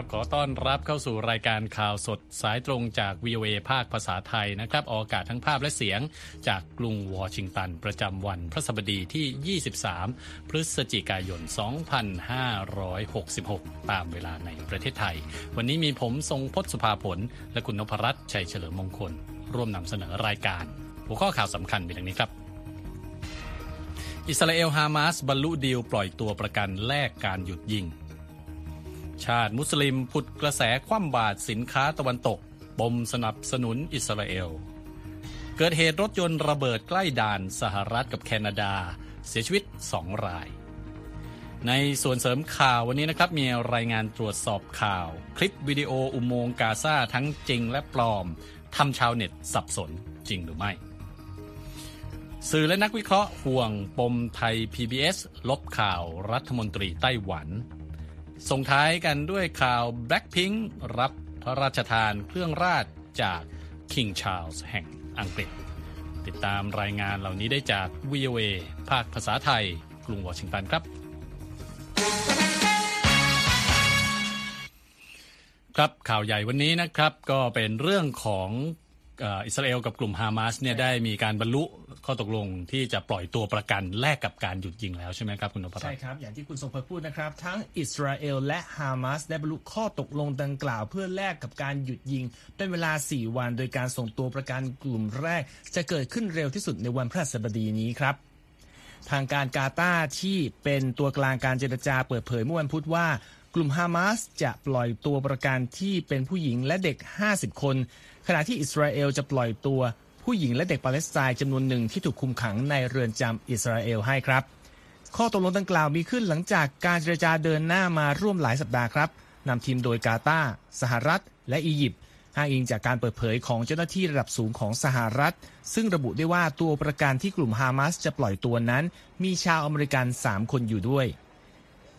ครับขอต้อนรับเข้าสู่รายการข่าวสดสายตรงจาก VOA ภาคภาษาไทยนะครับ ออกอากาศทั้งภาพและเสียงจากกรุงวอชิงตัน ประจำวันพระสบดีที่ 23 พฤศจิกายน 2566 ตามเวลาในประเทศไทย วันนี้มีผมทรงพศสุภาผล และคุณนพรัตน์ชัยเฉลิมมงคล ร่วมนำเสนอรายการ หัวข้อข่าวสำคัญเป็นดังนี้ครับอิสราเอลฮามาสบรรลุดีลปล่อยตัวประกันแลกการหยุดยิง ชาติมุสลิมผุดกระแสคว่ำบาตรสินค้าตะวันตกปมสนับสนุนอิสราเอล เกิดเหตุรถยนต์ระเบิดใกล้ด่านสหรัฐกับแคนาดา เสียชีวิต 2 ราย ในส่วนเสริมข่าววันนี้นะครับ มีรายงานตรวจสอบข่าว คลิปวิดีโออุโมงกาซาทั้งจริงและปลอมทำชาวเน็ตสับสนจริงหรือไม่ สื่อและนักวิเคราะห์ห่วงปมไทย PBS ลบข่าวรัฐมนตรีไต้หวัน ส่งท้ายกันด้วยข่าว Blackpink รับพระราชทานเครื่องราชจาก King Charles แห่งอังกฤษ ติดตามรายงานเหล่านี้ได้จาก VOA ภาคภาษาไทย กรุงวอชิงตันครับ ครับข่าวใหญ่วันนี้นะครับก็เป็นเรื่องของอิสราเอลกับกลุ่มฮามาสเนี่ยได้มีการบรรลุ ข้อตกลงที่จะปล่อยตัวประกันแลกกับการหยุดยิงแล้วใช่ไหมครับคุณนพรัตน์ใช่ครับ อย่างที่คุณทรงพลพูดนะครับ ทั้งอิสราเอลและฮามาสได้บรรลุข้อตกลงดังกล่าว เพื่อแลกกับการหยุดยิง เป็นเวลา 4 วัน โดยการส่งตัวประกันกลุ่มแรก จะเกิดขึ้นเร็วที่สุดในวันพฤหัสบดีนี้ครับทางการกาตาที่เป็นตัวกลางการเจรจาเปิดเผยเมื่อวันพุธว่ากลุ่มฮามาสจะปล่อยตัวประกันที่เป็นผู้หญิงและเด็ก 50 คน ขณะที่อิสราเอลจะปล่อยตัว ผู้หญิงและเด็กปาเลสไตน์จำนวนหนึ่งที่ถูกคุมขังในเรือนจำอิสราเอลให้ครับ ข้อตกลงดังกล่าวมีขึ้นหลังจากการเจรจาเดินหน้ามาร่วมหลายสัปดาห์ครับนำทีมโดยกาตาร์สหรัฐ และอียิปต์อ้างอิงจากการเปิดเผยของเจ้าหน้าที่ระดับสูงของสหรัฐ ซึ่งระบุได้ว่าตัวประกันที่กลุ่มฮามาสจะปล่อยตัวนั้น มีชาวอเมริกัน 3 คนอยู่ด้วย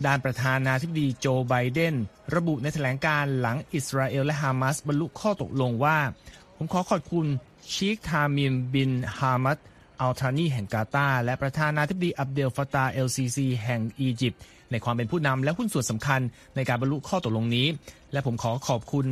ด้านประธานาธิบดีโจไบเดน ระบุในแถลงการณ์หลังอิสราเอลและฮามาสบรรลุข้อตกลงว่า ผมขอขอบคุณ ชีคทามิมบินฮามัดอัลทานีแห่งกาตาร์และประธานาธิบดีอับเดลฟาตาเอลซีซีแห่งอียิปต์ในความเป็นผู้นำและหุ้นส่วนสำคัญในการบรรลุข้อตกลงนี้ และผมขอขอบคุณ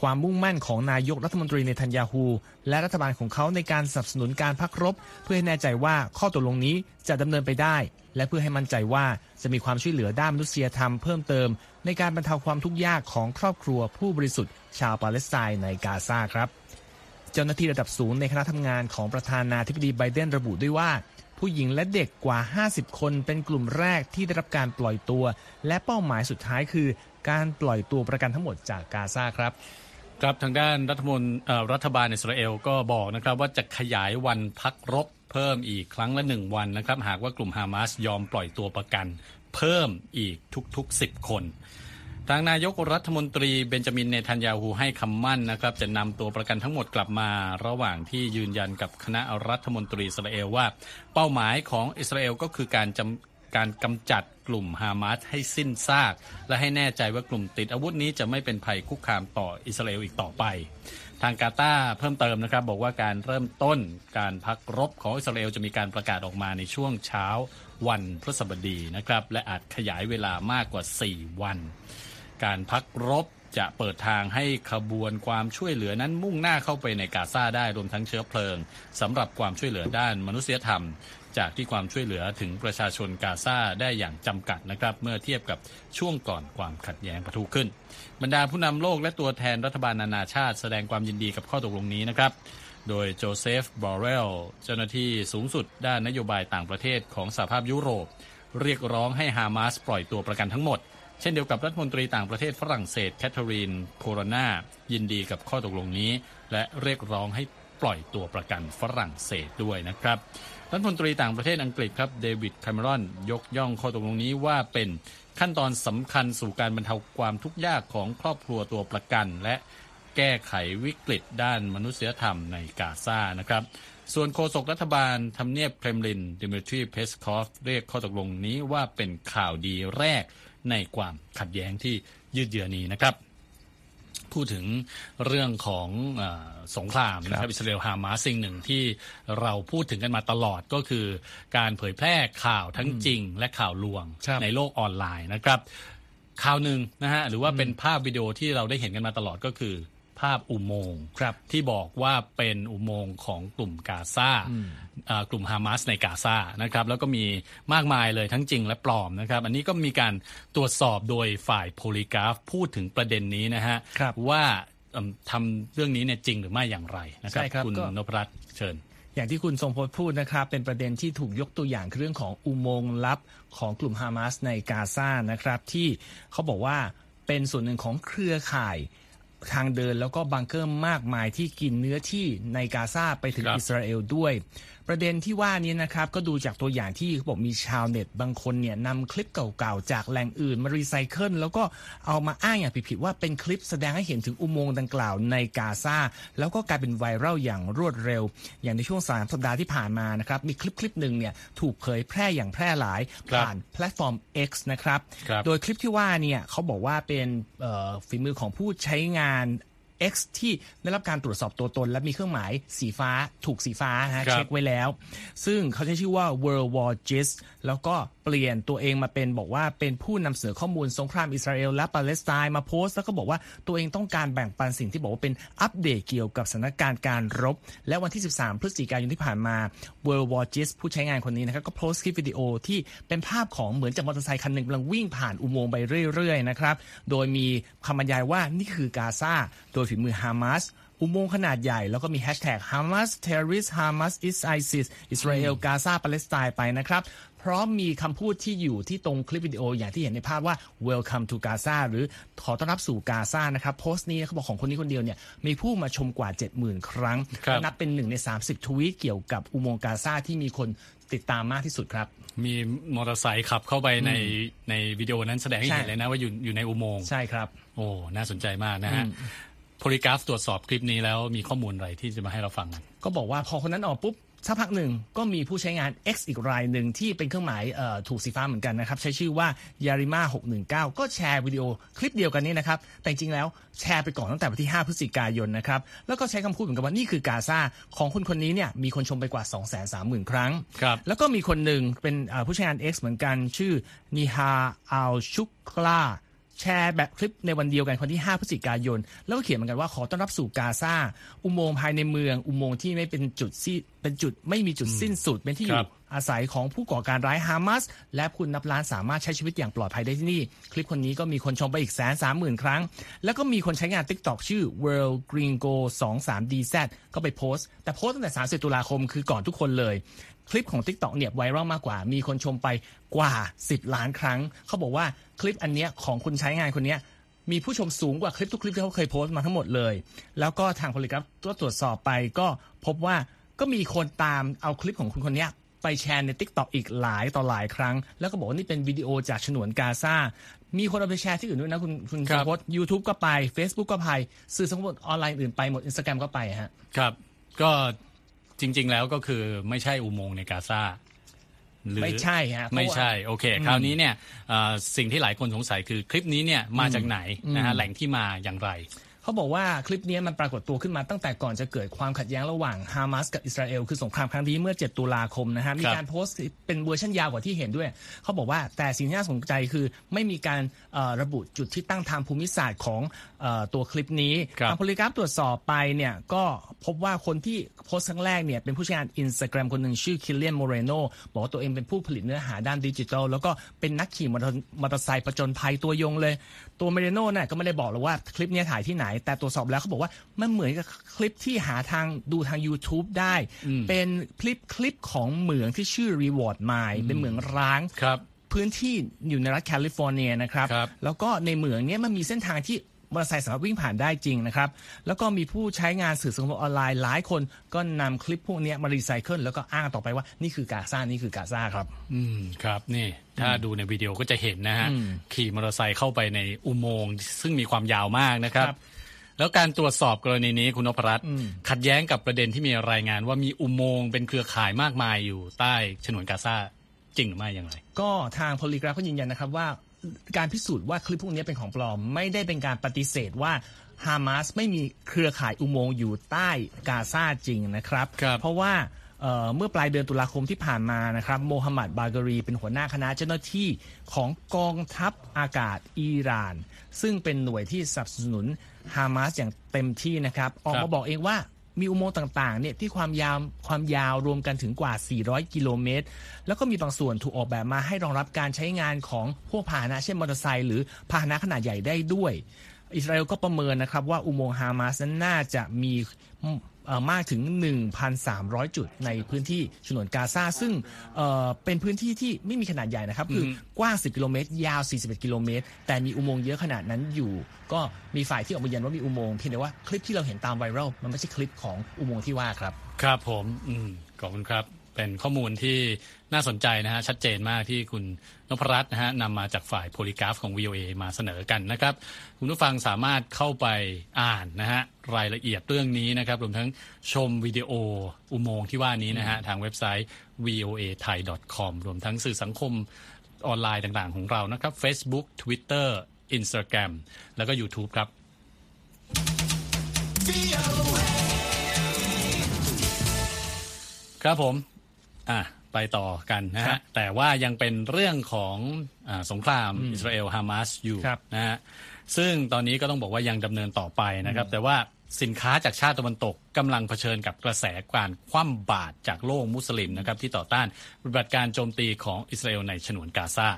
ความมุ่งมั่นของนายกรัฐมนตรีเนทันยาฮู และรัฐบาลของเขาในการสนับสนุนการพักรบ เพื่อให้แน่ใจว่าข้อตกลงนี้จะดำเนินไปได้ และเพื่อให้มั่นใจว่าจะมีความช่วยเหลือด้านมนุษยธรรมเพิ่มเติม ในการบรรเทาความทุกข์ยากของครอบครัวผู้บริสุทธิ์ชาวปาเลสไตน์ในกาซาครับ จ้าหน้าที่ระดับสูงในคณะทำงานของประธานาธิบดีไบเดนระบุด้วยว่า ผู้หญิงและเด็กกว่า 50 คนเป็นกลุ่มแรกที่ได้รับการปล่อยตัว และเป้าหมายสุดท้ายคือ การปล่อยตัวประกันทั้งหมดจากกาซาครับครับทางด้านรัฐมนรัฐบาลอิสราเอลก็บอกนะครับว่าจะขยายวันพักรบเพิ่มอีกครั้งละหนึ่งวันนะครับ หากว่ากลุ่มฮามาสยอมปล่อยตัวประกัน เพิ่มอีกทุกๆ 10 คน ทางนายกรัฐมนตรีเบนจามินเนทันยาฮูให้คำมั่นนะครับ จะนำตัวประกันทั้งหมดกลับมา ระหว่างที่ยืนยันกับคณะรัฐมนตรีอิสราเอลว่า เป้าหมายของอิสราเอลก็คือการจำการกำจัดกลุ่มฮามาสให้สิ้นซาก และให้แน่ใจว่ากลุ่มติดอาวุธนี้จะไม่เป็นภัยคุกคามต่ออิสราเอลอีกต่อไป ทางกาตาเพิ่มเติมนะครับ บอกว่าการเริ่มต้นการพักรบของอิสราเอลจะมีการประกาศออกมาในช่วงเช้าวันพฤหัสบดีนะครับและอาจขยายเวลามากกว่า 4 วัน การพักรบจะเปิดทางให้ขบวนความช่วยเหลือนั้นมุ่งหน้าเข้าไปในกาซาได้รวมทั้งเชื้อเพลิงสำหรับความช่วยเหลือด้านมนุษยธรรม จากที่ความช่วยเหลือถึงประชาชนกาซาได้อย่างจำกัดนะครับ เมื่อเทียบกับช่วงก่อนความขัดแย้งปะทุขึ้น บรรดาผู้นำโลกและตัวแทนรัฐบาลนานาชาติ แสดงความยินดีกับข้อตกลงนี้นะครับโดยโจเซฟ บอเรล เจ้าหน้าที่สูงสุดด้านนโยบายต่างประเทศของสหภาพยุโรป เรียกร้องให้ฮามาสปล่อยตัวประกันทั้งหมด เช่นเดียวกับรัฐมนตรีต่างประเทศฝรั่งเศสแคทเธอรีนโคโรนายินดีกับข้อตกลงนี้ และเรียกร้องให้ปล่อยตัวประกันฝรั่งเศสด้วยนะครับรัฐมนตรีต่างประเทศอังกฤษครับเดวิดคาเมรอนยกย่องข้อตกลงนี้ว่าเป็นขั้นตอนสำคัญสู่การบรรเทาความทุกข์ยากของครอบครัวตัวประกัน และแก้ไขวิกฤตด้านมนุษยธรรมในกาซานะครับ ส่วนโฆษกรัฐบาลทำเนียบเครมลินดิมิทรีเพสคอฟเรียกข้อตกลงนี้ว่าเป็นข่าวดีแรก ในความขัดแย้งที่ยืดเยื้อนี้นะครับ พูดถึงเรื่องของเออสงครามนะครับอิสราเอลฮามาสสิ่งหนึ่งที่เราพูดถึงกันมาตลอดก็คือ การเผยแพร่ข่าวทั้งจริง และข่าวลวงครับในโลกออนไลน์นะครับข่าวหนึ่งนะฮะหรือว่าเป็นภาพวิดีโอที่เราได้เห็นกันมาตลอดก็คือ ภาพอุโมงค์ครับที่บอกว่าเป็นอุโมงค์ของกลุ่มกาซาอ่ากลุ่มฮามาสในกาซานะครับแล้วก็มีมากมายเลยทั้งจริงและปลอมนะครับ อันนี้ก็มีการตรวจสอบโดยฝ่ายโพลีกราฟพูดถึงประเด็นนี้นะฮะครับว่าเอิ่มทำเรื่องนี้เนี่ยจริงหรือไม่อย่างไรนะครับใช่ครับคุณก็นพรัตน์เชิญ อย่างที่คุณทรงพจน์พูดนะครับ เป็นประเด็นที่ถูกยกตัวอย่างคือเรื่องของอุโมงค์ลับของกลุ่มฮามาสในกาซานะครับ ที่เขาบอกว่าเป็นส่วนหนึ่งของเครือข่าย ทางเดินแล้วก็บังเกอร์มากมายที่กินเนื้อที่ในกาซาไปถึงครับอิสราเอลด้วย ประเด็นที่ว่านี้นะครับก็ดูจากตัวอย่างที่เขาบอกมีชาวเน็ตบางคนเนี่ยนำคลิปเก่าๆ จากแหล่งอื่นมารีไซเคิลแล้วก็เอามาอ้างอย่างผิดๆว่าเป็นคลิปแสดงให้เห็นถึงอุโมงค์ดังกล่าวในกาซาแล้วก็กลายเป็นไวรัลอย่างรวดเร็ว อย่างในช่วงสามสัปดาห์ที่ผ่านมานะครับมีคลิปคลิปหนึ่งเนี่ยถูกเผยแพร่อย่างแพร่หลายครับผ่านแพลตฟอร์ม X นะครับครับ โดยคลิปที่ว่าเนี่ยเขาบอกว่าเป็นเอ่อฝีมือของผู้ใช้งาน X ที่ได้รับการตรวจสอบตัวตน และมีเครื่องหมายสีฟ้าถูกสีฟ้านะฮะครับเช็คไว้แล้ว ซึ่งเขาใช้ชื่อว่า World War Gist แล้วก็เปลี่ยนตัวเองมาเป็นบอกว่าเป็นผู้นำเสนอข้อมูลสงครามอิสราเอลและปาเลสไตน์มาโพสต์แล้วก็บอกว่าตัวเองต้องการแบ่งปันสิ่งที่บอกว่าเป็นอัปเดตเกี่ยวกับสถานการณ์การรบ และวันที่ 13 พฤศจิกายนที่ผ่านมา World War Gist ผู้ใช้งานคนนี้นะครับก็โพสต์คลิปวิดีโอที่เป็นภาพของเหมือนจากมอเตอร์ไซค์คันหนึ่งกำลังวิ่งผ่านอุโมงค์ไปเรื่อยๆนะครับโดยมีคำบรรยายว่านี่คือกาซาโดยฝีมือฮามาสอุโมงค์ขนาดใหญ่แล้วก็มีแฮชแท็ก Hamas terrorist Hamas is ISIS อิสราเอลกาซาปาเลสไตน์ไปนะครับพร้อมมีคำพูดที่อยู่ที่ตรงคลิปวิดีโออย่างที่เห็นในภาพว่า welcome to Gaza หรือขอต้อนรับสู่กาซานะครับ โพสต์นี้เขาบอกของคนนี้คนเดียวเนี่ยมีผู้มาชมกว่า 70,000 ครั้งครับนับเป็นหนึ่งใน 30 ทวีตเกี่ยวกับอุโมงค์กาซาที่มีคนติดตามมากที่สุดครับ มีมอเตอร์ไซค์ขับเข้าไปในในวิดีโอนั้นแสดงให้ใช่เห็นเลยนะว่าอยู่อยู่ในอุโมงค์ใช่ครับ โอ้ น่าสนใจมากนะฮะ โพลิกราฟตรวจสอบคลิปนี้แล้วมีข้อมูลอะไรที่จะมาให้เราฟังกันก็บอกว่าพอคนนั้นออกปุ๊บสักพักหนึ่งก็มีผู้ใช้งาน X อีกรายหนึ่งที่เป็นเครื่องหมายเอ่อถูกสีฟ้าเหมือนกันนะครับ ใช้ชื่อว่ายาริมา619 ก็แชร์วิดีโอคลิปเดียวกันนี้นะครับ แต่จริงๆแล้วแชร์ไปก่อนตั้งแต่วันที่ 5 พฤศจิกายนนะครับ แล้วก็ใช้คำพูดเหมือนกันว่า นี่คือกาซาของคนคนนี้เนี่ยมีคนชมไปกว่า 230,000 ครั้งครับแล้วก็มีคนหนึ่งเป็นเอ่อผู้ใช้งาน X เหมือนกัน ชื่อนิฮาอัลชุกลา แชร์แบบคลิปในวันเดียวกันคนที่ 5พฤศจิกายน แล้วก็เขียนเหมือนกันว่าขอต้อนรับสู่กาซาอุโมงค์ภายในเมือง อุโมงค์ที่ไม่เป็นจุดสิ้นเป็นจุดไม่มีจุดสิ้นสุดเป็นที่อครัยู่บอาศัยของผู้ก่อการร้ายฮามาสและคุณนับล้านสามารถใช้ชีวิตอย่างปลอดภัยได้ที่นี่ คลิปคนนี้ก็มีคนชมไปอีกแสนสามหมื่นครั้ง แล้วก็มีคนใช้งาน TikTok ชื่อ World Gringo 2 3 DZ ก็ไปโพสต์ แต่โพสต์ตั้งแต่ 30 ตุลาคมคือก่อนทุกคนเลย คลิปของ TikTok เนี่ยไวรัลมากกว่า มีคนชมไปกว่า 10 ล้านครั้ง เขาบอกว่าคลิปอันเนี้ยของคนใช้งานคนเนี้ยมีผู้ชมสูงกว่าคลิปทุกคลิปที่เขาเคยโพสต์มาทั้งหมดเลย แล้วก็ทางโพลิกราฟก็ตรวจสอบไปก็พบว่าก็มีคนตามเอาคลิปของคุณคนเนี้ยไปแชร์ใน TikTok อีกหลายต่อหลายครั้ง แล้วก็บอกว่านี่เป็นวิดีโอจากฉนวนกาซา มีคนเอาไปแชร์ที่อื่นด้วยนะ คุณคุณครับโพส YouTube ก็ไป Facebook ก็ไป สื่อสังคมออนไลน์อื่นไปหมด Instagram ก็ไปฮะ ครับ ก็ จริง ๆ แล้วก็คือไม่ใช่อุโมงค์ในกาซาหรือไม่ใช่ฮะเพราะว่าไม่ใช่โอเค คราวนี้เนี่ยเอ่อสิ่งที่หลายคนสงสัยคือคลิปนี้เนี่ยมาจากไหนนะฮะแหล่งที่มาอย่างไร เขาบอกว่าคลิปนี้มันปรากฏตัวขึ้นมาตั้งแต่ก่อนจะเกิดความขัดแย้งระหว่างฮามาสกับอิสราเอลคือสงครามครั้งนี้เมื่อ 7 ตุลาคมนะฮะมีการโพสต์เป็นเวอร์ชันยาวกว่าที่เห็นด้วย เขาบอกว่าแต่สิ่งที่น่าสนใจคือไม่มีการเอ่อระบุจุดที่ตั้งทางภูมิศาสตร์ของเอ่อตัวคลิปนี้ครับทางโพลิกราฟตรวจสอบไปเนี่ยก็พบว่าคนที่โพสต์ครั้งแรกเนี่ยเป็นผู้ใช้งานอินสตาแกรมคนหนึ่งชื่อคิลเลียนโมเรโนบอกว่าตัวเองเป็นผู้ผลิตเนื้อหาด้านดิจิทัลแล้วก็เป็นนักขี่มอเตอร์มอเตอร์ไซค์ประจนภัยตัวยงเลย ตัวโมเรโน่น่ะก็ไม่ได้บอกหรอกว่าคลิปเนี้ยถ่ายที่ไหน แต่ตรวจสอบแล้วเขาบอกว่ามันเหมือนกับคลิปที่หาทางดูทาง YouTube ได้ เป็นคลิปคลิปของเหมืองที่ชื่อ Reward Mine เป็นเหมืองร้างครับพื้นที่อยู่ในรัฐแคลิฟอร์เนียนะครับครับแล้วก็ในเหมืองเนี้ยมันมีเส้นทางที่ มอเตอร์ไซค์สามารถวิ่งผ่านได้จริงนะครับ แล้วก็มีผู้ใช้งานสื่อสังคมออนไลน์หลายคน ก็นำคลิปพวกเนี้ยมารีไซเคิลแล้วก็อ้างต่อไปว่านี่คือกาซานี่คือกาซาครับ อืมครับนี่ถ้าดูในวิดีโอก็จะเห็นนะฮะขี่มอเตอร์ไซค์เข้าไปในอุโมงค์ซึ่งมีความยาวมากนะครับครับแล้วการตรวจสอบกรณีนี้คุณนพรัตน์ขัดแย้งกับประเด็นที่มีรายงานว่ามีอุโมงค์เป็นเครือข่ายมากมายอยู่ใต้ฉนวนกาซาจริงหรือไม่อย่างไร ก็ทางโพลีกราฟก็ยืนยันนะครับว่า การพิสูจน์ว่าคลิปพวกนี้เป็นของปลอม ไม่ได้เป็นการปฏิเสธว่าฮามาสไม่มีเครือข่ายอุโมงค์อยู่ใต้กาซาจริงนะครับครับเพราะว่าเอ่อเมื่อปลายเดือนตุลาคมที่ผ่านมานะครับโมฮัมหมัดบาการี เป็นหัวหน้าคณะเจ้าหน้าที่ของกองทัพอากาศอิหร่าน ซึ่งเป็นหน่วยที่สนับสนุนฮามาสอย่างเต็มที่นะครับ ออกครัมาบบอกเองว่า มีอุโมงค์ต่างๆเนี่ยที่ความยาวความยาวรวมกันถึงกว่า 400 กิโลเมตร แล้วก็มีบางส่วนถูกออกแบบมาให้รองรับการใช้งานของพวกพาหนะเช่นมอเตอร์ไซค์หรือพาหนะขนาดใหญ่ได้ด้วย อิสราเอลก็ประเมินนะครับว่าอุโมงค์ฮามาสนั้นน่าจะมีเอ่อมากถึง 1,300 จุดในพื้นที่ฉนวนกาซาซึ่งเอ่อเป็นพื้นที่ที่ไม่มีขนาดใหญ่นะครับ คือกว้าง 10 กิโลเมตร ยาว 41 กิโลเมตร แต่มีอุโมงค์เยอะขนาดนั้นอยู่ ก็มีฝ่ายที่ออกมายืนยันว่ามีอุโมงค์เพียงแต่ว่าคลิปที่เราเห็นตามไวรัลมันไม่ใช่คลิปของอุโมงค์ที่ว่าครับ ครับผมอืมขอบคุณครับ เป็นข้อมูลที่น่าสนใจนะฮะชัดเจนมากที่คุณนพรัตน์นะฮะนำมาจากฝ่ายโพลิกราฟของ VOA มาเสนอกันนะครับ คุณผู้ฟังสามารถเข้าไปอ่านนะฮะรายละเอียดเรื่องนี้นะครับรวมทั้งชมวิดีโออุโมงค์ที่ว่านี้นะฮะทางเว็บไซต์ voa thai com รวมทั้งสื่อสังคมออนไลน์ต่างๆ ของเรานะครับ Facebook Twitter Instagram แล้วก็ YouTube ครับ ครับผม อะไปต่อกันนะครัฮะบแต่ว่ายังเป็นเรื่องของอาสงครามอิสราเอลฮามาสอยู่ครับนะฮะซึ่งตอนนี้ก็ต้องบอกว่ายังดำเนินต่อไปนะครับ แต่ว่าสินค้าจากชาติตะวันตกกำลังเผชิญกับกระแสการคว่ำบาตรจากโลกมุสลิมนะครับที่ต่อต้านปฏิบัติการโจมตีของอิสราเอลในฉนวนกาซา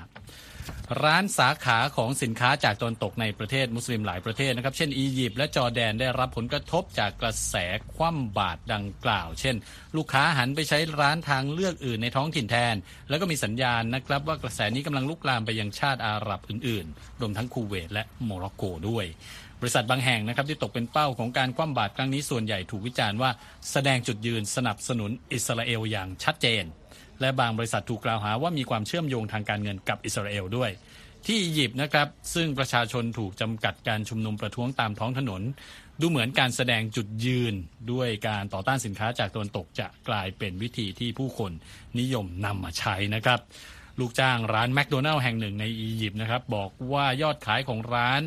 ร้านสาขาของสินค้าจากตะวันตกในประเทศมุสลิมหลายประเทศนะครับ เช่นอียิปต์และจอร์แดนได้รับผลกระทบจากกระแสคว่ำบาตรดังกล่าว เช่น ลูกค้าหันไปใช้ร้านทางเลือกอื่นในท้องถิ่นแทน แล้วก็มีสัญญาณนะครับว่ากระแสนี้กำลังลุกลามไปยังชาติอาหรับอื่นๆ รวมทั้งคูเวตและโมร็อกโกด้วยบริษัทบางแห่งนะครับที่ตกเป็นเป้าของการคว่ำบาตรครั้งนี้ส่วนใหญ่ถูกวิจารณ์ว่าแสดงจุดยืนสนับสนุนอิสราเอลอย่างชัดเจน และบางบริษัทถูกกล่าวหาว่ามีความเชื่อมโยงทางการเงินกับอิสราเอลด้วย ที่อียิปต์นะครับ ซึ่งประชาชนถูกจำกัดการชุมนุมประท้วงตามท้องถนน ดูเหมือนการแสดงจุดยืนด้วยการต่อต้านสินค้าจากตะวันตกจะกลายเป็นวิธีที่ผู้คนนิยมนำมาใช้นะครับ ลูกจ้างร้านแมคโดนัลล์แห่งหนึ่งในอียิปต์นะครับบอกว่ายอดขายของร้าน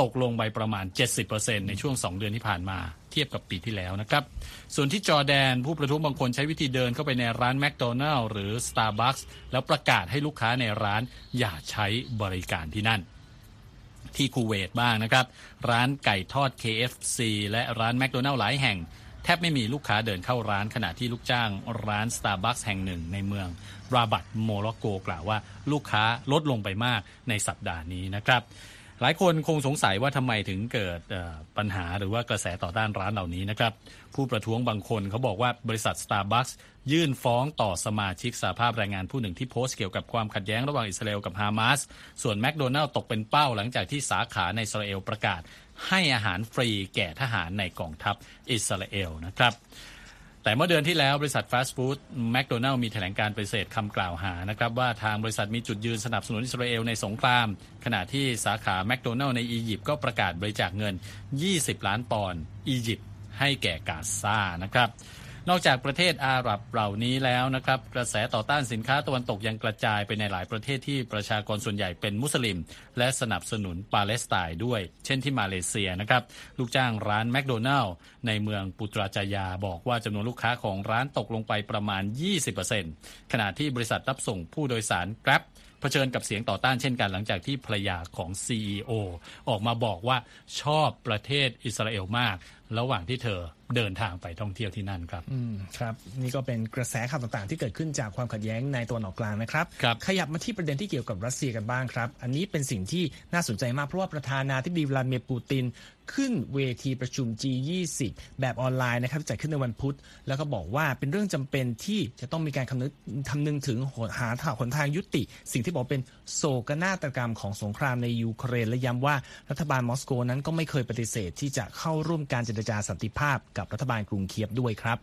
ตกลงไปประมาณ 70%ในช่วง 2 เดือนที่ผ่านมา เทียบกับปีที่แล้วนะครับ ส่วนที่จอแดนผู้ประท้วงบางคนใช้วิธีเดินเข้าไปในร้านแมคโดนัลล์หรือ Starbucks แล้วประกาศให้ลูกค้าในร้านอย่าใช้บริการที่นั่น ที่คูเวตบ้างนะครับ ร้านไก่ทอด KFC และร้านแมคโดนัลล์หลายแห่งแทบไม่มีลูกค้าเดินเข้าร้านขณะที่ลูกจ้างร้าน Starbucks แห่งหนึ่งในเมืองราบัตโมร็อกโกกล่าวว่าลูกค้าลดลงไปมากในสัปดาห์นี้นะครับ หลายคนคงสงสัยว่าทำไมถึงเกิดปัญหาหรือว่ากระแสต่อต้านร้านเหล่านี้นะครับผู้ประท้วงบางคนเขาบอกว่าบริษัท Starbucks ยื่นฟ้องต่อสมาชิกสาภาพแรงงานผู้หนึ่งที่โพสต์เกี่ยวกับความขัดแย้งระหว่างอิสราเอลกับฮามาสส่วนแมคโดนัลล์ตกเป็นเป้าหลังจากที่สาขาในอิสราเอลประกาศ ให้อาหารฟรีแก่ทหารในกองทัพอิสราเอลนะครับ แต่เมื่อเดือนที่แล้วบริษัทฟาสต์ฟู้ดแมคโดนัลล์มีแถลงการปฏิเสธคำกล่าวหานะครับว่าทางบริษัทมีจุดยืนสนับสนุนอิสราเอลในสงคราม ขณะที่สาขาแมคโดนัลล์ในอียิปต์ก็ประกาศบริจาคเงิน 20 ล้านปอนด์อียิปต์ให้แก่กาซานะครับ นอกจากประเทศอาหรับเหล่านี้แล้วนะครับ กระแสต่อต้านสินค้าตะวันตกยังกระจายไปในหลายประเทศที่ประชากรส่วนใหญ่เป็นมุสลิม และสนับสนุนปาเลสไตน์ด้วย เช่นที่มาเลเซียนะครับลูกจ้างร้านแมคโดนัลล์ในเมืองปุตราจายาบอกว่าจำนวนลูกค้าของร้านตกลงไปประมาณ 20%ขณะที่บริษัทรับส่งผู้โดยสาร Grab เผชิญกับเสียงต่อต้านเช่นกันหลังจากที่ภรรยาของ CEO ออกมาบอกว่าชอบประเทศอิสราเอลมาก ระหว่างที่เธอ เดินทางไปท่องเที่ยวที่นั่นครับอืมครับ นี่ก็เป็นกระแสข่าวต่างๆ ที่เกิดขึ้นจากความขัดแย้งในตะวันออกกลางนะครับครับ ขยับมาที่ประเด็นที่เกี่ยวกับรัสเซียกันบ้างครับ อันนี้เป็นสิ่งที่น่าสนใจมากเพราะว่าประธานาธิบดีวลาดิเมียร์ปูตินขึ้นเวทีประชุม G20 แบบออนไลน์นะครับจัดขึ้นในวันพุธ แล้วก็บอกว่าเป็นเรื่องจำเป็นที่จะต้องมีการคำนึงคำนึงถึงหาทางหนทางยุติ สิ่งที่บอกเป็นโศกนาฏกรรมของสงครามในยูเครนและย้ำว่ารัฐบาลมอสโกนั้นก็ไม่เคยปฏิเสธที่จะเข้าร่วมการเจรจาสันติภาพกับรัฐบาลกรุงเคียบด้วยครับ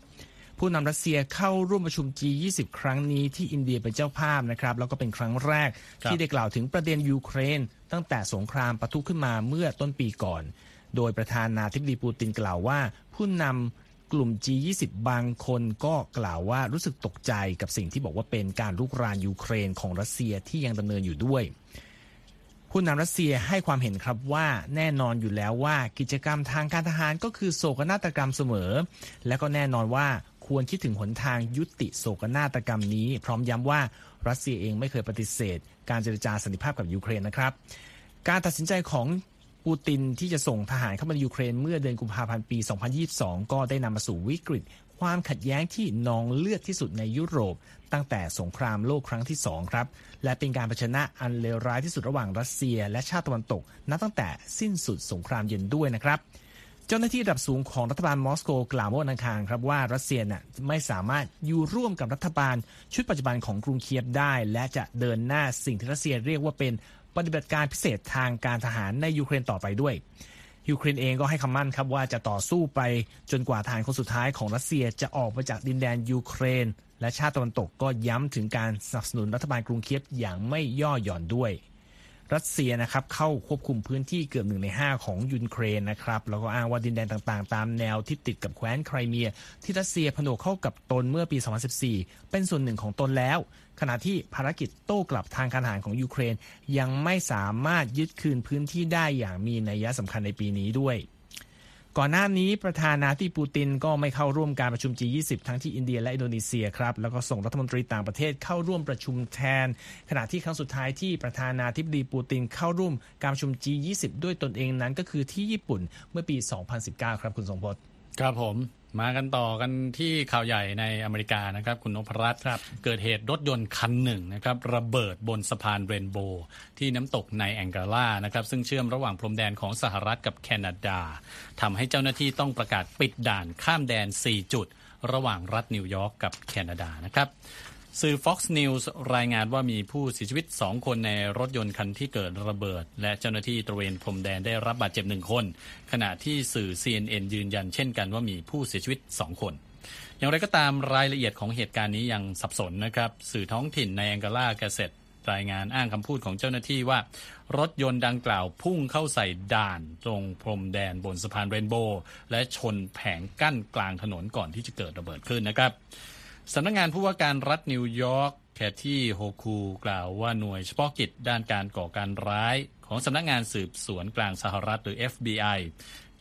ผู้นำรัสเซียเข้าร่วมประชุม G20 ครั้งนี้ที่อินเดียเป็นเจ้าภาพนะครับ แล้วก็เป็นครั้งแรกครับที่ได้กล่าวถึงประเด็นยูเครน ตั้งแต่สงครามปะทุขึ้นมาเมื่อต้นปีก่อน โดยประธานาธิบดีปูตินกล่าวว่า ผู้นำกลุ่ม G20 บางคนก็กล่าวว่ารู้สึกตกใจกับสิ่งที่บอกว่าเป็นการลุกรานยูเครนของรัสเซียที่ยังดำเนินอยู่ด้วย ผู้นำรัสเซียให้ความเห็นครับว่าแน่นอนอยู่แล้วว่ากิจกรรมทางการทหารก็คือโศกนาฏกรรมเสมอ และก็แน่นอนว่าควรคิดถึงหนทางยุติโศกนาฏกรรมนี้ พร้อมย้ำว่ารัสเซียเองไม่เคยปฏิเสธ การเจรจาสันติภาพกับยูเครนนะครับ การตัดสินใจของปูตินที่จะส่งทหารเข้ามาในยูเครนเมื่อเดือนกุมภาพันธ์ปี 2022 ก็ได้นำมาสู่วิกฤต ความขัดแย้งที่นองเลือดที่สุดในยุโรป ตั้งแต่สงครามโลกครั้งที่สองครับและเป็นการเผชิญหน้าอันเลวร้ายที่สุดระหว่างรัสเซีย และชาติตะวันตก นับตั้งแต่สิ้นสุดสงครามเย็นด้วยนะครับเจ้าหน้าที่ระดับสูงของรัฐบาลมอสโกกล่าวเมื่อวันอังคารครับว่ารัสเซียน่ะไม่สามารถอยู่ร่วมกับรัฐบาล ชุดปัจจุบันของกรุงเคียฟได้ และจะเดินหน้าสิ่งที่รัสเซียเรียกว่าเป็นปฏิบัติการพิเศษทางการทหารในยูเครนต่อไปด้วยยูเครนเองก็ให้คำมั่นครับว่าจะต่อสู้ไปจนกว่าทหารคนสุดท้ายของรัสเซียจะออกมาจากดินแดนยูเครน และชาติตะวันตกก็ย้ำถึงการสนับสนุนรัฐบาลกรุงเคียฟอย่างไม่ย่อหย่อนด้วย รัสเซียนะครับเข้าควบคุมพื้นที่เกือบหนึ่งในห้าของยูเครนนะครับแล้วก็อ้างว่าดินแดนต่างๆ ตามแนวที่ติดกับแคว้นไครเมีย ที่รัสเซียผนวกเข้ากับตนเมื่อปี 2014 เป็นส่วนหนึ่งของตนแล้ว ขณะที่ภารกิจโต้กลับทางการทหารของยูเครน ยังไม่สามารถยึดคืนพื้นที่ได้อย่างมีนัยสำคัญในปีนี้ด้วย ก่อนหน้านี้ประธานาธิบดีปูตินก็ไม่เข้าร่วมการประชุม G20 ทั้งที่อินเดียและอินโดนีเซียครับ แล้วก็ส่งรัฐมนตรีต่างประเทศเข้าร่วมประชุมแทน ขณะที่ครั้งสุดท้ายที่ประธานาธิบดีปูตินเข้าร่วมการประชุม G20 ด้วยตนเองนั้นก็คือที่ญี่ปุ่นเมื่อปี 2019 ครับคุณทรงพจน์ครับผม มากันต่อกันที่ข่าวใหญ่ในอเมริกานะครับ คุณนพรัตน์ครับเกิดเหตุรถยนต์คันหนึ่งนะครับระเบิดบนสะพานเรนโบว์ที่น้ำตกในแองการานะครับซึ่งเชื่อมระหว่างพรมแดนของสหรัฐกับแคนาดาทำให้เจ้าหน้าที่ต้องประกาศปิดด่านข้ามแดน 4 จุด ระหว่างรัฐนิวยอร์กกับแคนาดานะครับ สื่อ Fox News รายงานว่ามีผู้เสียชีวิต 2 คนในรถยนต์คันที่เกิดระเบิด และเจ้าหน้าที่ตระเวนพรมแดนได้รับบาดเจ็บหนึ่งคน ขณะที่สื่อ CNN ยืนยันเช่นกันว่ามีผู้เสียชีวิต 2 คน อย่างไรก็ตามรายละเอียดของเหตุการณ์นี้ยังสับสนนะครับ สื่อท้องถิ่นในแองการาเกษตรรายงานอ้างคำพูดของเจ้าหน้าที่ว่า รถยนต์ดังกล่าวพุ่งเข้าใส่ด่านตรงพรมแดนบนสะพานเรนโบว์และชนแผงกั้นกลางถนนก่อนที่จะเกิดระเบิดขึ้นนะครับ สำนักงานผู้ว่าการรัฐนิวยอร์กแคที่โฮคูกล่าวว่าหน่วยเฉพาะกิจด้านการก่อการร้าย ของสำนักงานสืบสวนกลางสหรัฐหรือ FBI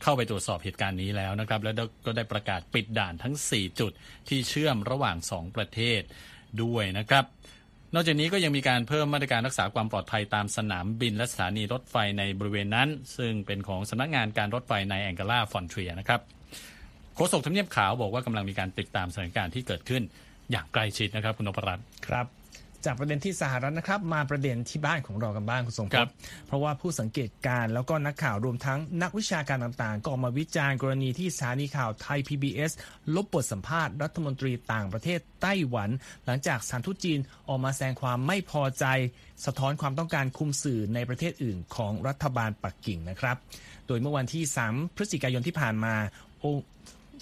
เข้าไปตรวจสอบเหตุการณ์นี้แล้วนะครับ และก็ได้ประกาศปิดด่านทั้ง 4 จุดที่เชื่อมระหว่าง 2 ประเทศด้วยนะครับ นอกจากนี้ก็ยังมีการเพิ่มมาตรการรักษาความปลอดภัยตามสนามบินและสถานีรถไฟในบริเวณนั้น ซึ่งเป็นของสำนักงานการรถไฟในแองการาฟอนเทรียนะครับ โฆษกทำเนียบขาวบอกว่ากำลังมีการติดตามสถานการณ์ที่เกิดขึ้นอย่างใกล้ชิดนะครับ คุณนพรัตน์ครับจากประเด็นที่สหรัฐนะครับ มาประเด็นที่บ้านของเรากันบ้างคุณทรงพครัจบน์เพราะว่าผู้สังเกตการณ์แล้วก็นักข่าวรวมทั้งนักวิชาการต่างๆ ก็ออกมาวิจารณ์กรณีที่สถานีข่าวไทย PBS ลบบทสัมภาษณ์รัฐมนตรีต่างประเทศไต้หวัน หลังจากสถานทูตจีนออกมาแสดงความไม่พอใจ สะท้อนความต้องการคุมสื่อในประเทศอื่นของรัฐบาลปักกิ่งนะครับ โดยเมื่อวันที่ 3 พฤศจิกายนที่ผ่านมาโอ้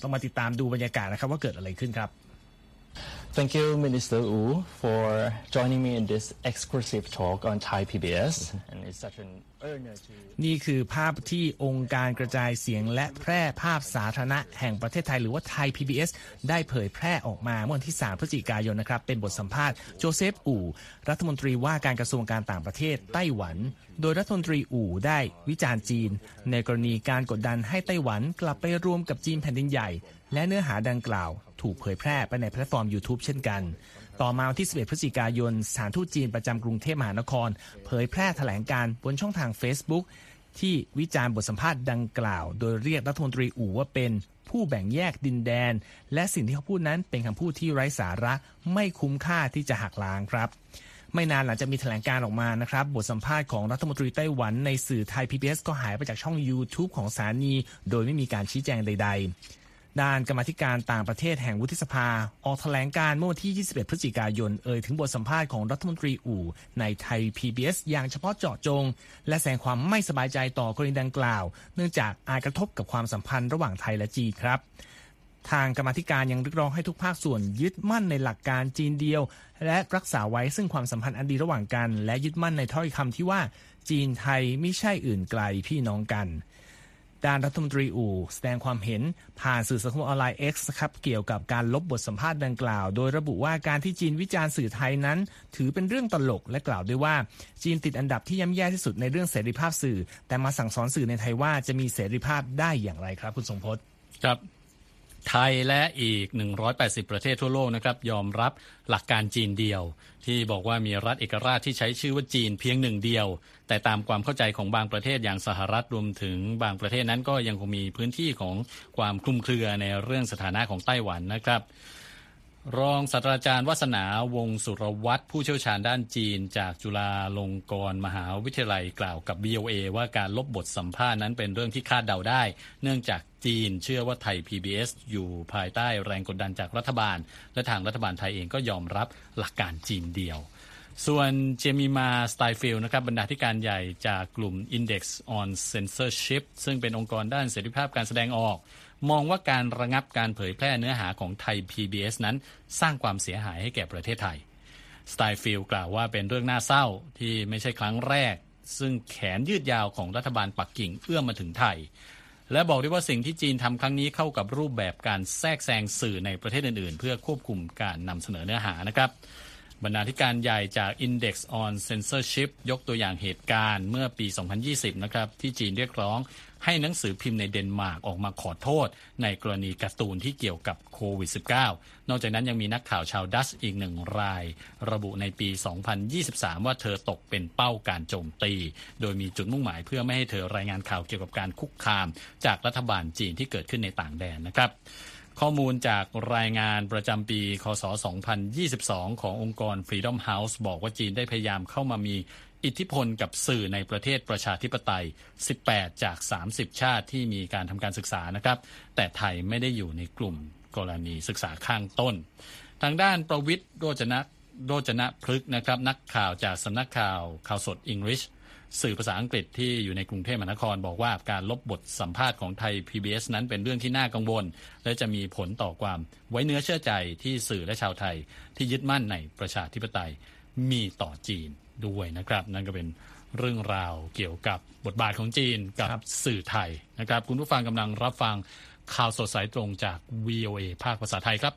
ต้องมาติดตามดูบรรยากาศนะครับว่าเกิดอะไรขึ้นครับ Thank you, Minister Wu, for joining me in this exclusive talk on Thai PBS. And it's such an honor to. นี่คือภาพที่องค์การกระจายเสียงและแพร่ภาพสาธารณะแห่งประเทศไทยหรือว่าไทย PBS ได้เผยแพร่ออกมาเมื่อวันที่ 3 พฤศจิกายนนะครับ เป็นบทสัมภาษณ์โจเซฟอู่ รัฐมนตรีว่าการกระทรวงการต่างประเทศไต้หวัน โดยรัฐมนตรีอู่ได้วิจารณ์จีน ในกรณีการกดดันให้ไต้หวันกลับไปรวมกับจีนแผ่นดินใหญ่ และเนื้อหาดังกล่าว ถูกเผยแพร่ไปในแพลตฟอร์ม YouTube เช่นกัน ต่อมาวันที่ 11 พฤศจิกายนสถานทูตจีนประจำกรุงเทพมหานคร เผยแพร่แถลงการณ์บนช่องทาง Facebook ที่วิจารณ์บทสัมภาษณ์ดังกล่าว โดยเรียกรัฐมนตรีอู่ว่าเป็นผู้แบ่งแยกดินแดน และสิ่งที่เขาพูดนั้นเป็นคำพูดที่ไร้สาระไม่คุ้มค่าที่จะหักล้างครับ ไม่นานหลังจากมีแถลงการออกมานะครับ บทสัมภาษณ์ของรัฐมนตรีไต้หวันในสื่อไทย PBS ก็หายไปจากช่อง YouTube ของสถานี โดยไม่มีการชี้แจงใด ๆ ด้านกรรมธิการต่างประเทศแห่งวุฒิสภา ออกแถลงการเมื่อวันที่ 21 พฤศจิกายน เอ่ยถึงบทสัมภาษณ์ของรัฐมนตรีอู่ในไทย PBS อย่างเฉพาะเจาะจง และแสดงความไม่สบายใจต่อกรณีดังกล่าว เนื่องจากอาจกระทบกับความสัมพันธ์ระหว่างไทยและจีนครับทางกรรมธิการยังเรียกร้องให้ทุกภาคส่วนยึดมั่นในหลักการจีนเดียว และรักษาไว้ซึ่งความสัมพันธ์อันดีระหว่างกัน และยึดมั่นในถ้อยคำที่ว่า จีนไทยไม่ใช่อื่นไกลพี่น้องกัน ด้านรัฐมนตรีอู่แสดงความเห็นผ่านสื่อสังคมออนไลน์ X ครับเกี่ยวกับการลบบทสัมภาษณ์ดังกล่าว โดยระบุว่าการที่จีนวิจารณ์สื่อไทยนั้น ถือเป็นเรื่องตลกและกล่าวด้วยว่า จีนติดอันดับที่ย่ำแย่ที่สุดในเรื่องเสรีภาพสื่อ แต่มาสั่งสอนสื่อในไทยว่าจะมีเสรีภาพได้อย่างไรครับ คุณทรงพจน์ครับ ไทยและอีก 180 ประเทศทั่วโลกนะครับยอมรับหลักการจีนเดียว ที่บอกว่ามีรัฐเอกราชที่ใช้ชื่อว่าจีนเพียงหนึ่งเดียว แต่ตามความเข้าใจของบางประเทศอย่างสหรัฐรวมถึงบางประเทศนั้นก็ยังคงมีพื้นที่ของความคลุมเครือในเรื่องสถานะของไต้หวันนะครับ รองศาสตราจารย์วัฒนาวงสุรวัตรผู้เชี่ยวชาญด้านจีน จากจุฬาลงกรณ์มหาวิทยาลัยกล่าวกับ VOA ว่าการลบบทสัมภาษณ์นั้นเป็นเรื่องที่คาดเดาได้ เนื่องจาก จีน เชื่อว่าไทย PBS อยู่ภายใต้แรงกดดันจากรัฐบาล และทางรัฐบาลไทยเองก็ยอมรับหลักการจีนเดียว ส่วนเจมิมาสไตฟิลนะครับบรรณาธิการใหญ่จากกลุ่ม Index on Censorship ซึ่งเป็นองค์กรด้านเสรีภาพการแสดงออกมองว่าการระงับการเผยแพร่เนื้อหาของไทย PBS นั้น สร้างความเสียหายให้แก่ประเทศไทย สไตฟิลกล่าวว่าเป็นเรื่องน่าเศร้าที่ไม่ใช่ครั้งแรก ซึ่งแขนยืดยาวของรัฐบาลปักกิ่งเอื้อมมาถึงไทย และบอกได้ว่าสิ่งที่จีนทำครั้งนี้เข้ากับรูปแบบการแทรกแซงสื่อในประเทศอื่นๆ เพื่อควบคุมการนำเสนอเนื้อหานะครับบรรณาธิการใหญ่จาก Index on Censorship ยกตัวอย่างเหตุการณ์เมื่อปี 2020 นะครับ ที่จีนเรียกร้อง ให้หนังสือพิมพ์ในเดนมาร์กออกมาขอโทษ ในกรณีการ์ตูนที่เกี่ยวกับโควิด -19 นอกจากนั้นยังมีนักข่าวชาวดัชอีกหนึ่งราย ระบุในปี 2023 ว่าเธอตกเป็นเป้าการโจมตี โดยมีจุดมุ่งหมายเพื่อไม่ให้เธอรายงานข่าวเกี่ยวกับการคุกคาม จากรัฐบาลจีนที่เกิดขึ้นในต่างแดนนะครับ ข้อมูลจากรายงานประจำปี คศ 2022 ขององค์กร Freedom House บอกว่าจีนได้พยายามเข้ามามีอิทธิพลกับสื่อในประเทศประชาธิปไตย 18 จาก 30 ชาติที่มีการทำการศึกษานะครับ แต่ไทยไม่ได้อยู่ในกลุ่มกรณีศึกษาข้างต้น ทางด้านประวิทย์โรจนะโรจนะพฤกนะครับ นักข่าวจากสำนักข่าวข่าวสดอังกฤษ สื่อภาษาอังกฤษที่อยู่ในกรุงเทพมหานครบอกว่าการลบบทสัมภาษณ์ของไทย PBS นั้นเป็นเรื่องที่น่ากังวล และจะมีผลต่อความไว้เนื้อเชื่อใจที่สื่อและชาวไทยที่ยึดมั่นในประชาธิปไตยมีต่อจีนด้วยนะครับ นั่นก็เป็นเรื่องราวเกี่ยวกับบทบาทของจีนกับสื่อไทยนะครับ คุณผู้ฟังกำลังรับฟังข่าวสดสายตรงจาก VOA ภาคภาษาไทยครับ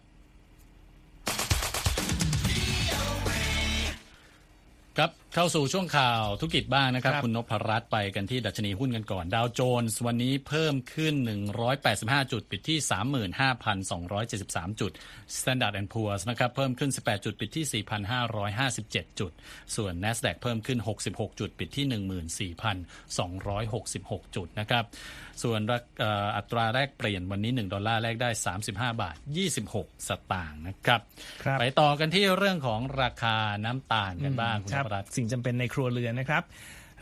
ครับเข้าสู่ช่วงข่าวธุรกิจบ้างนะครับครับ คุณนพรัตน์ไปกันที่ดัชนีหุ้นกันก่อน ดาวโจนส์วันนี้เพิ่มขึ้น 185 จุด ปิดที่ 35,273 จุด Standard Poor's นะครับเพิ่มขึ้น 18 จุด ปิดที่ 4,557 จุด ส่วน NASDAQ เพิ่มขึ้น 66 จุด ปิดที่ 14,266 จุดนะครับส่วนรักเอ่ออัตราแลกเปลี่ยนวันนี้ 1 ดอลลาร์แลกได้ 35 บาท 26 สตางค์นะครับครับไปต่อกันที่เรื่องของราคาน้ำตาลกันบ้างคุณคนรับพรัตน์สิ่งจำเป็นในครัวเรือนนะครับ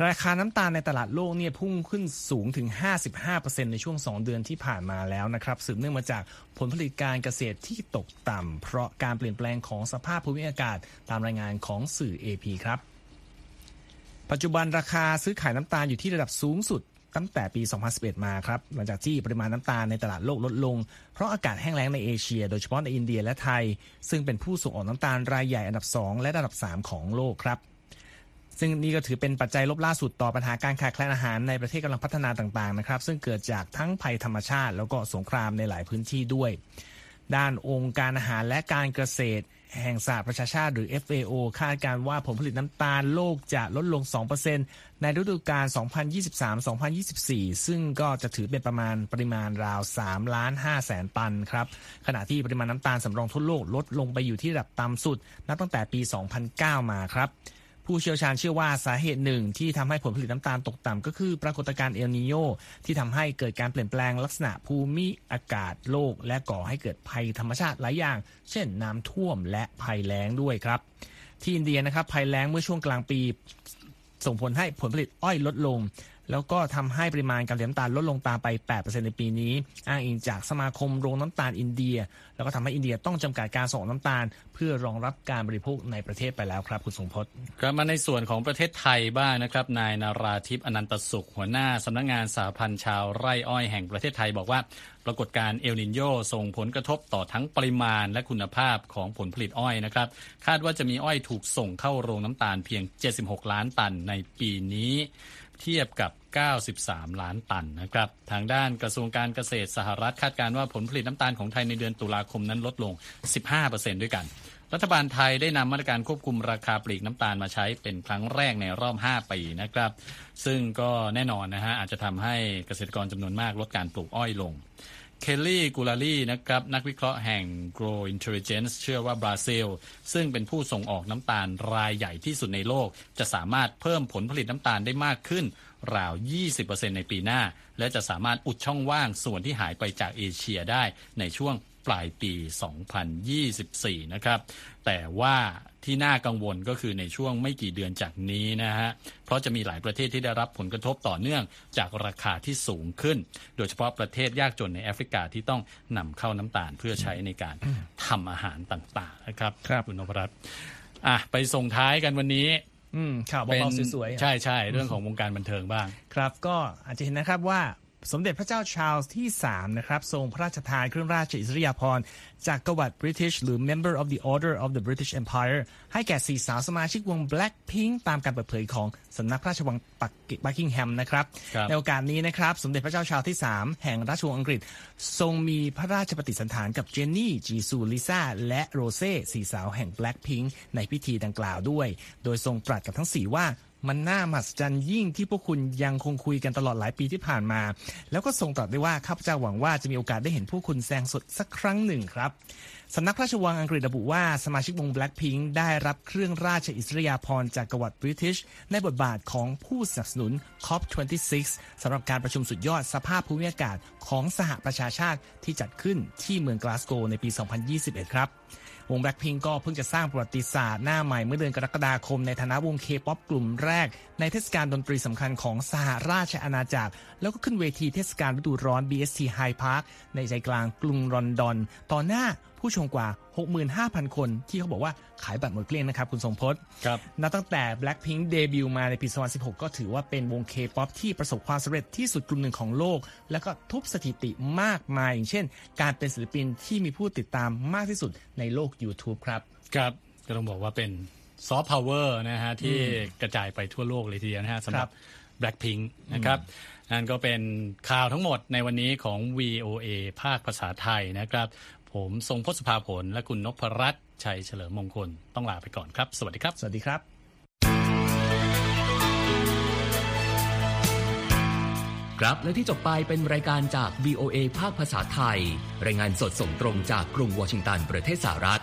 ราคาน้ำตาลในตลาดโลกเนี่ยพุ่งขึ้นสูงถึง 55%ในช่วง 2 เดือนที่ผ่านมาแล้วนะครับสืบเนื่องมาจากผลผลิตการเกษตรที่ตกต่ำเพราะการเปลี่ยนแปลงของสภาพภูมิอากาศตามรายงานของสื่อ AP ครับ ปัจจุบันราคาซื้อขายน้ำตาลอยู่ที่ระดับสูงสุดตั้งแต่ปี 2011 มาครับ หลังจากที่ปริมาณน้ำตาลในตลาดโลกลดลง เพราะอากาศแห้งแล้งในเอเชีย โดยเฉพาะในอินเดียและไทย ซึ่งเป็นผู้ส่งออกน้ำตาลรายใหญ่อันดับ 2 และอันดับ 3 ของโลกครับ ซึ่งนี่ก็ถือเป็นปัจจัยลบล่าสุดต่อปัญหาการขาดแคลนอาหารในประเทศกำลังพัฒนาต่างๆนะครับ ซึ่งเกิดจากทั้งภัยธรรมชาติ แล้วก็สงครามในหลายพื้นที่ด้วย ด้านองค์การอาหารและการเกษตร แห่งสหประชาชาติหรือ FAO คาดการว่าผลผลิตน้ำตาลโลกจะลดลง 2%ในฤดูกาล 2023-2024 ซึ่งก็จะถือเป็นประมาณปริมาณราว3ล้าน5แสนตันครับ ขณะที่ปริมาณน้ำตาลสำรองทั่วโลกลดลงไปอยู่ที่ระดับต่ำสุด นับตั้งแต่ปี 2009 มาครับ ผู้เชี่ยวชาญเชื่อว่าสาเหตุหนึ่งที่ทำให้ผลผลิตน้ำตาลตกต่ำก็คือปรากฏการณ์เอลนิโยที่ทำให้เกิดการเปลี่ยนแปลงลักษณะภูมิอากาศโลก และก่อให้เกิดภัยธรรมชาติหลายอย่าง เช่นน้ำท่วมและภัยแล้งด้วยครับ ที่อินเดียนะครับภัยแล้งเมื่อช่วงกลางปี ส่งผลให้ผลผลิตอ้อยลดลง แล้วก็ทำให้ปริมาณการผลิตน้ำตาลลดลงตามไป 8%ในปีนี้ อ้างอิงจากสมาคมโรงน้ำตาลอินเดีย แล้วก็ทำให้อินเดียต้องจำกัดการส่งน้ำตาล เพื่อรองรับการบริโภคในประเทศไปแล้วครับคุณสงพจน์กลับมาในส่วนของประเทศไทยบ้างนะครับ นายนาราทิพย์อนันตสุข หัวหน้าสำนักงานสหพันธ์ชาวไร่อ้อยแห่งประเทศไทยบอกว่าปรากฏการณ์เอลนินโยส่งผลกระทบต่อทั้งปริมาณและคุณภาพของผลผลิตอ้อยนะครับ คาดว่าจะมีอ้อยถูกส่งเข้าโรงน้ำตาลเพียง 76 ล้านตันในปีนี้ เทียบกับ 93 ล้านตันนะครับ ทางด้านกระทรวงการเกษตรสหรัฐคาดการณ์ว่าผลผลิตน้ำตาลของไทยในเดือนตุลาคมนั้นลดลง 15%ด้วยกัน รัฐบาลไทยได้นำมาตรการควบคุมราคาปลีกน้ำตาลมาใช้เป็นครั้งแรกในรอบ 5 ปีนะครับ ซึ่งก็แน่นอนนะฮะอาจจะทำให้เกษตรกรจำนวนมากลดการปลูกอ้อยลง เคลลี่กูลารีนะครับนักวิเคราะห์แห่ง Grow Intelligence เชื่อว่าบราซิล ซึ่งเป็นผู้ส่งออกน้ำตาลรายใหญ่ที่สุดในโลก จะสามารถเพิ่มผลผลิตน้ำตาลได้มากขึ้น ราว 20%ในปีหน้า และจะสามารถอุดช่องว่างส่วนที่หายไปจากเอเชียได้ในช่วง ปลายปี 2024 นะครับ แต่ว่าที่น่ากังวลก็คือในช่วงไม่กี่เดือนจากนี้นะฮะ เพราะจะมีหลายประเทศที่ได้รับผลกระทบต่อเนื่องจากราคาที่สูงขึ้น โดยเฉพาะประเทศยากจนในแอฟริกาที่ต้องนำเข้าน้ำตาลเพื่อใช้ในการทำอาหารต่างๆนะครับครับณนพรัตน์อะไปส่งท้ายกันวันนี้อืมข่าวเป็นเบาๆสวยๆ ใช่ใช่เรื่องของวงการบันเทิงบ้าง ครับก็อาจจะเห็นนะครับว่า สมเด็จพระเจ้าชาร์ลส์ที่ 3 นะครับ ทรงพระราชทานเครื่องราชอิสริยาภรณ์จากกวัด British หรือ Member of the Order of the British Empire ให้แก่สี่สาวสมาชิกวง Blackpink ตามการเปิดเผยของสำนักพระราชวังปักบักกิงแฮมนะครับครับ ในโอกาสนี้นะครับ สมเด็จพระเจ้าชาร์ลส์ที่ 3 แห่งราชวงศ์อังกฤษ ทรงมีพระราชปฏิสันถานกับเจนนี่ จีซู ลิซ่า และโรเซ่สี่สาวแห่ง Blackpink ในพิธีดังกล่าวด้วย โดยทรงตรัสกับทั้งสี่ว่า มันน่ามหัศจรรย์ยิ่งที่พวกคุณยังคงคุยกันตลอดหลายปีที่ผ่านมา แล้วก็ทรงตรัสได้ว่าข้าพเจ้าหวังว่าจะมีโอกาสได้เห็นพวกคุณแสดงสดสักครั้งหนึ่งครับสำนักพระราชวังอังกฤษระบุว่าสมาชิกวง Blackpink ได้รับเครื่องราชอิสริยาภรณ์จักรวรรด ิบริติช ในบทบาทของผู้สนับสนุน COP26 สำหรับการประชุมสุดยอดสภาพภูมิอากาศของสหประชาชาติที่จัดขึ้นที่เมืองกลาสโกในปี 2021 ครับ วงแบล็คพิงก์ก็เพิ่งจะสร้างประวัติศาสตร์หน้าใหม่เมื่อเดือนกรกฎาคมในฐานะวงเคป๊อปกลุ่มแรก ในเทศกาลดนตรีสำคัญของสหราชอาณาจักร แล้วก็ขึ้นเวทีเทศกาลฤดูร้อน BST Hyde Park ในใจกลางกรุงลอนดอน ต่อหน้า ผู้ชมกว่า 65,000 คนที่เขาบอกว่าขายบัตรหมดเกลี้ยงนะครับคุณทรงพจน์ครับนับตั้งแต่ Blackpink เดบิวต์มาในปี2016 ก็ถือว่าเป็นวงเคป๊อปที่ประสบความสำเร็จที่สุดกลุ่มหนึ่งของโลก แล้วก็ทุบสถิติมากมาย อย่างเช่น การเป็นศิลปินที่มีผู้ติดตามมากที่สุดในโลก YouTube ครับครับก็ต้องบอกว่าเป็นซอฟต์พาวเวอร์นะฮะที่กระจายไปทั่วโลกเลยทีเดียวนะฮะสำหรับ Blackpink นะครับนั่นก็เป็นข่าวทั้งหมดในวันนี้ของ VOA ภาคภาษาไทยนะครับ ผมทรงพศภาผล และคุณนพรัตน์ชัยเฉลิมมงคล ต้องลาไปก่อนครับ สวัสดีครับ สวัสดีครับ ครับและที่จบไปเป็นรายการจาก VOA ภาคภาษาไทย รายงานสดส่งตรงจากกรุงวอชิงตันประเทศสหรัฐ